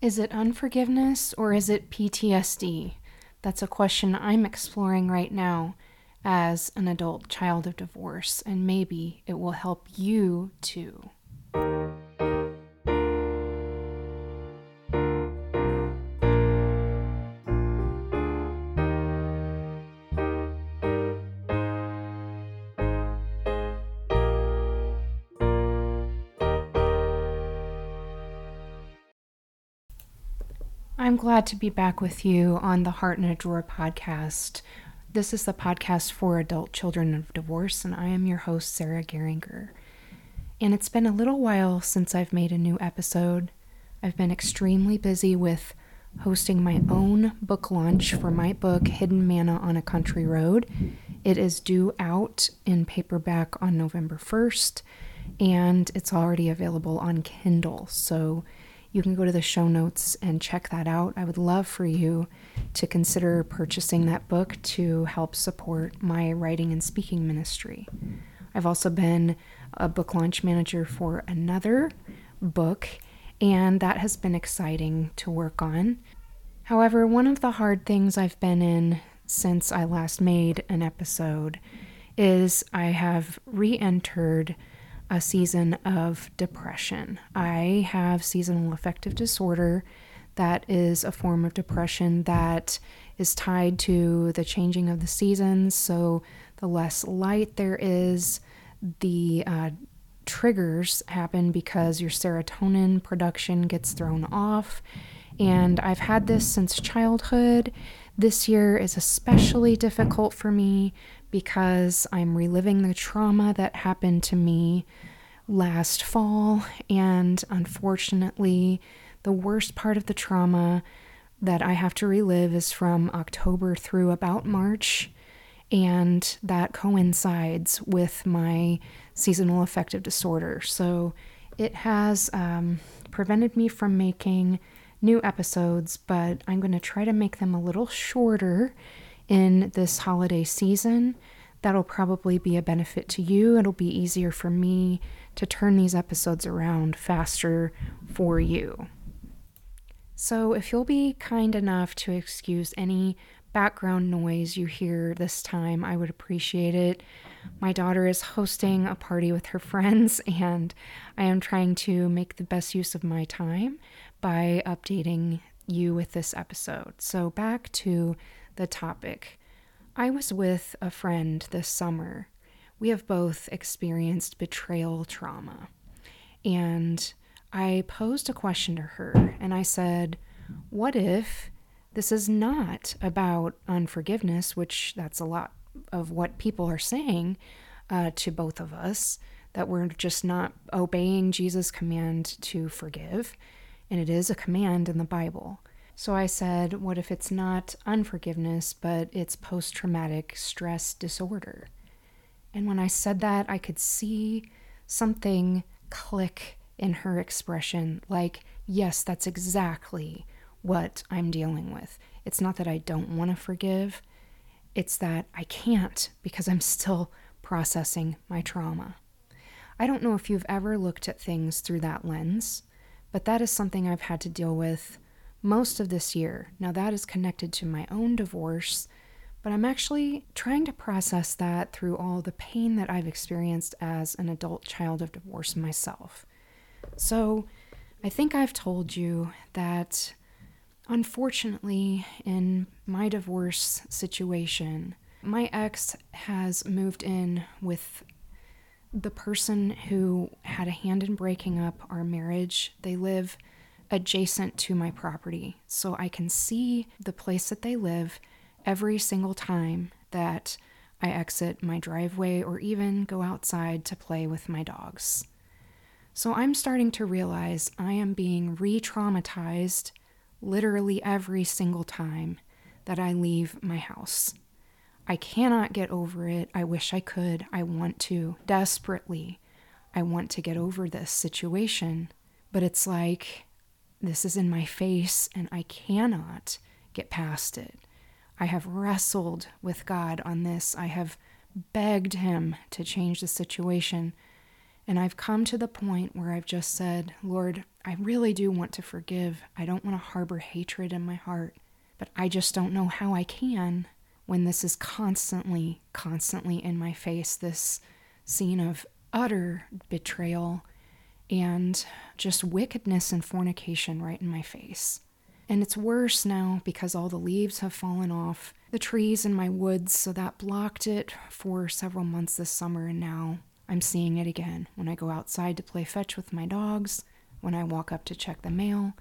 Is it unforgiveness or is it PTSD? That's a question I'm exploring right now as an adult child of divorce, and maybe it will help you too. I'm glad to be back with you on the Heart in a Drawer podcast. This is the podcast for adult children of divorce, and I am your host, Sarah Geringer. And it's been a little while since I've made a new episode. I've been extremely busy with hosting my own book launch for my book, Hidden Manna on a Country Road. It is due out in paperback on November 1st, and it's already available on Kindle. So you can go to the show notes and check that out. I would love for you to consider purchasing that book to help support my writing and speaking ministry. I've also been a book launch manager for another book, and that has been exciting to work on. However, one of the hard things I've been in since I last made an episode is I have re entered a season of depression. I have seasonal affective disorder. That is a form of depression that is tied to the changing of the seasons. So, the less light there is, the uh, triggers happen because your serotonin production gets thrown off. And I've had this since childhood. This year is especially difficult for me because I'm reliving the trauma that happened to me last fall. And unfortunately, the worst part of the trauma that I have to relive is from October through about March. And that coincides with my seasonal affective disorder. So it has um, prevented me from making new episodes, but I'm going to try to make them a little shorter in this holiday season. That'll probably be a benefit to you. It'll be easier for me to turn these episodes around faster for you. So, if you'll be kind enough to excuse any background noise you hear this time, I would appreciate it. My daughter is hosting a party with her friends, and I am trying to make the best use of my time by updating you with this episode. So, back to the topic. I was with a friend this summer. We have both experienced betrayal trauma. And I posed a question to her and I said, What if this is not about unforgiveness, which that's a lot of what people are saying uh, to both of us, that we're just not obeying Jesus' command to forgive. And it is a command in the Bible. So I said, What if it's not unforgiveness, but it's post traumatic stress disorder? And when I said that, I could see something click in her expression like, Yes, that's exactly what I'm dealing with. It's not that I don't want to forgive, it's that I can't because I'm still processing my trauma. I don't know if you've ever looked at things through that lens, but that is something I've had to deal with most of this year. Now, that is connected to my own divorce, but I'm actually trying to process that through all the pain that I've experienced as an adult child of divorce myself. So, I think I've told you that unfortunately, in my divorce situation, my ex has moved in with the person who had a hand in breaking up our marriage. They live adjacent to my property. So I can see the place that they live every single time that I exit my driveway or even go outside to play with my dogs. So I'm starting to realize I am being re traumatized literally every single time that I leave my house. I cannot get over it. I wish I could. I want to desperately. I want to get over this situation. But it's like this is in my face and I cannot get past it. I have wrestled with God on this. I have begged Him to change the situation. And I've come to the point where I've just said, Lord, I really do want to forgive. I don't want to harbor hatred in my heart, but I just don't know how I can when this is constantly, constantly in my face this scene of utter betrayal and just wickedness and fornication right in my face. And it's worse now because all the leaves have fallen off the trees in my woods, so that blocked it for several months this summer, and now I'm seeing it again when I go outside to play fetch with my dogs, when I walk up to check the mail,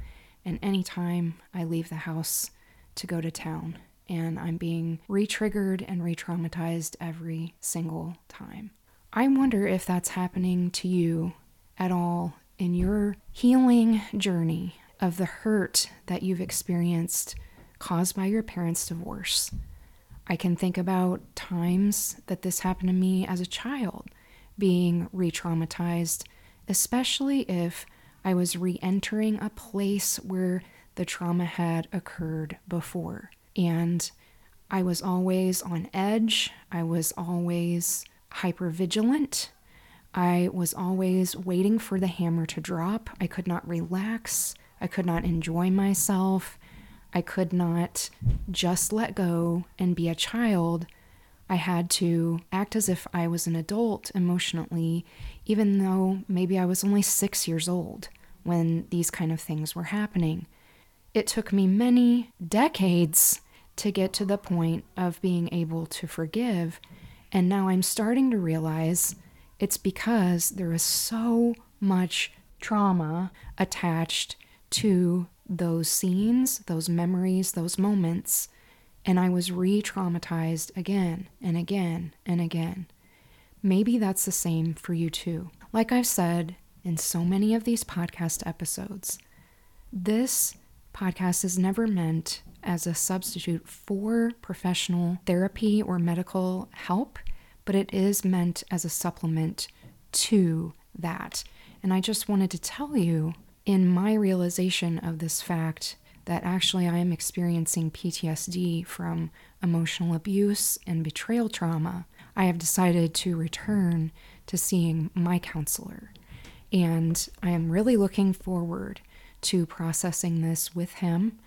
and anytime I leave the house to go to town. And I'm being re triggered and re traumatized every single time. I wonder if that's happening to you at all in your healing journey of the hurt that you've experienced caused by your parents' divorce. I can think about times that this happened to me as a child, being re traumatized, especially if I was re entering a place where the trauma had occurred before. And I was always on edge, I was always hyper vigilant. I was always waiting for the hammer to drop. I could not relax. I could not enjoy myself. I could not just let go and be a child. I had to act as if I was an adult emotionally, even though maybe I was only six years old when these kind of things were happening. It took me many decades to get to the point of being able to forgive, and now I'm starting to realize it's because there is so much trauma attached to those scenes, those memories, those moments, and I was re traumatized again and again and again. Maybe that's the same for you too. Like I've said in so many of these podcast episodes, this podcast is never meant as a substitute for professional therapy or medical help, but it is meant as a supplement to that. And I just wanted to tell you in my realization of this fact that actually I am experiencing PTSD from emotional abuse and betrayal trauma, I have decided to return to seeing my counselor. And I am really looking forward to processing this with him.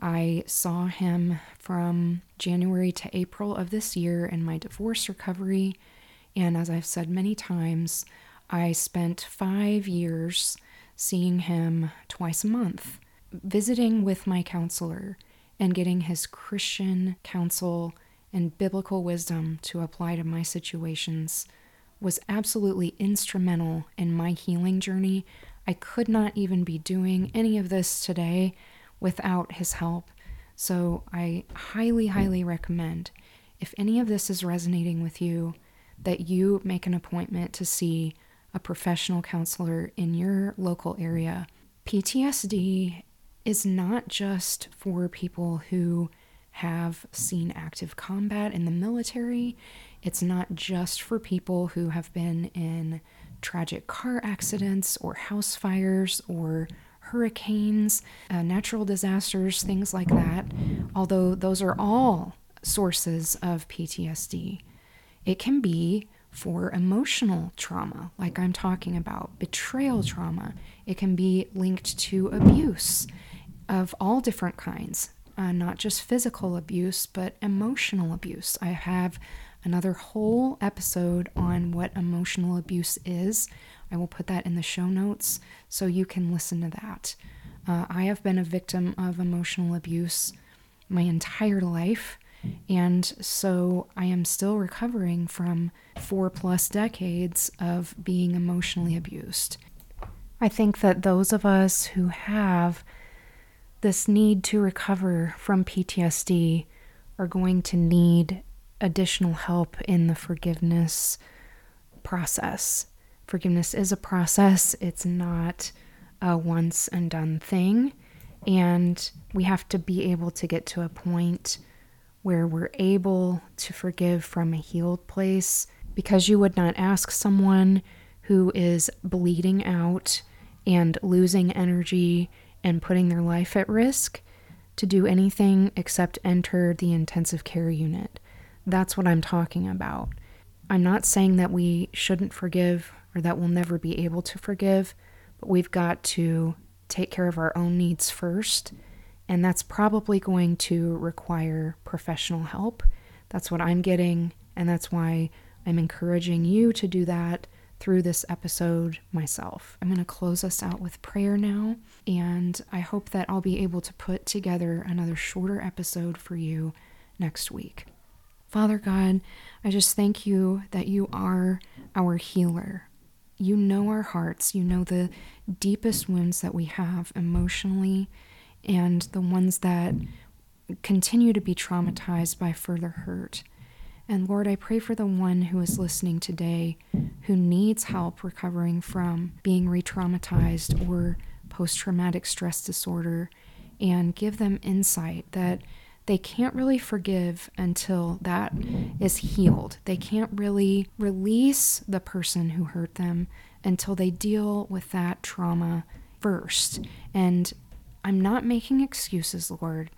I saw him from January to April of this year in my divorce recovery. And as I've said many times, I spent five years seeing him twice a month, visiting with my counselor, and getting his Christian counsel and biblical wisdom to apply to my situations was absolutely instrumental in my healing journey. I could not even be doing any of this today without his help. So I highly, highly recommend if any of this is resonating with you, that you make an appointment to see a professional counselor in your local area. PTSD is not just for people who have seen active combat in the military. It's not just for people who have been in tragic car accidents or house fires or hurricanes, uh, natural disasters, things like that, although those are all sources of PTSD. It can be for emotional trauma, like I'm talking about, betrayal trauma. It can be linked to abuse of all different kinds, uh, not just physical abuse, but emotional abuse. I have another whole episode on what emotional abuse is. I will put that in the show notes so you can listen to that. Uh, I have been a victim of emotional abuse my entire life. And so I am still recovering from four plus decades of being emotionally abused. I think that those of us who have this need to recover from PTSD are going to need additional help in the forgiveness process. Forgiveness is a process, it's not a once and done thing. And we have to be able to get to a point where we're able to forgive from a healed place because you would not ask someone who is bleeding out and losing energy and putting their life at risk to do anything except enter the intensive care unit. That's what I'm talking about. I'm not saying that we shouldn't forgive or that we'll never be able to forgive, but we've got to take care of our own needs first. And that's probably going to require professional help. That's what I'm getting. And that's why I'm encouraging you to do that through this episode myself. I'm going to close us out with prayer now. And I hope that I'll be able to put together another shorter episode for you next week. Father God, I just thank you that you are our healer. You know our hearts, you know the deepest wounds that we have emotionally and the ones that continue to be traumatized by further hurt. And Lord, I pray for the one who is listening today who needs help recovering from being re traumatized or post traumatic stress disorder and give them insight that they can't really forgive until that is healed. They can't really release the person who hurt them until they deal with that trauma first. And I'm not making excuses, Lord.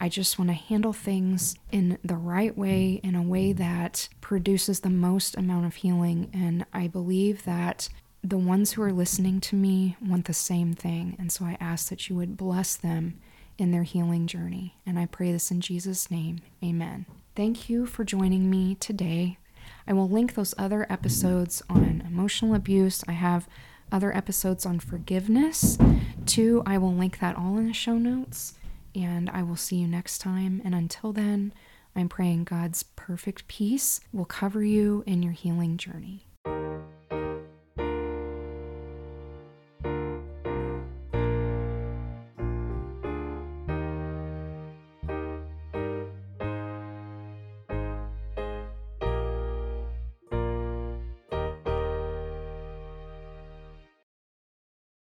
I just want to handle things in the right way, in a way that produces the most amount of healing. And I believe that the ones who are listening to me want the same thing. And so I ask that you would bless them in their healing journey. And I pray this in Jesus' name. Amen. Thank you for joining me today. I will link those other episodes on emotional abuse. I have other episodes on forgiveness too. I will link that all in the show notes. And I will see you next time. And until then, I'm praying God's perfect peace will cover you in your healing journey.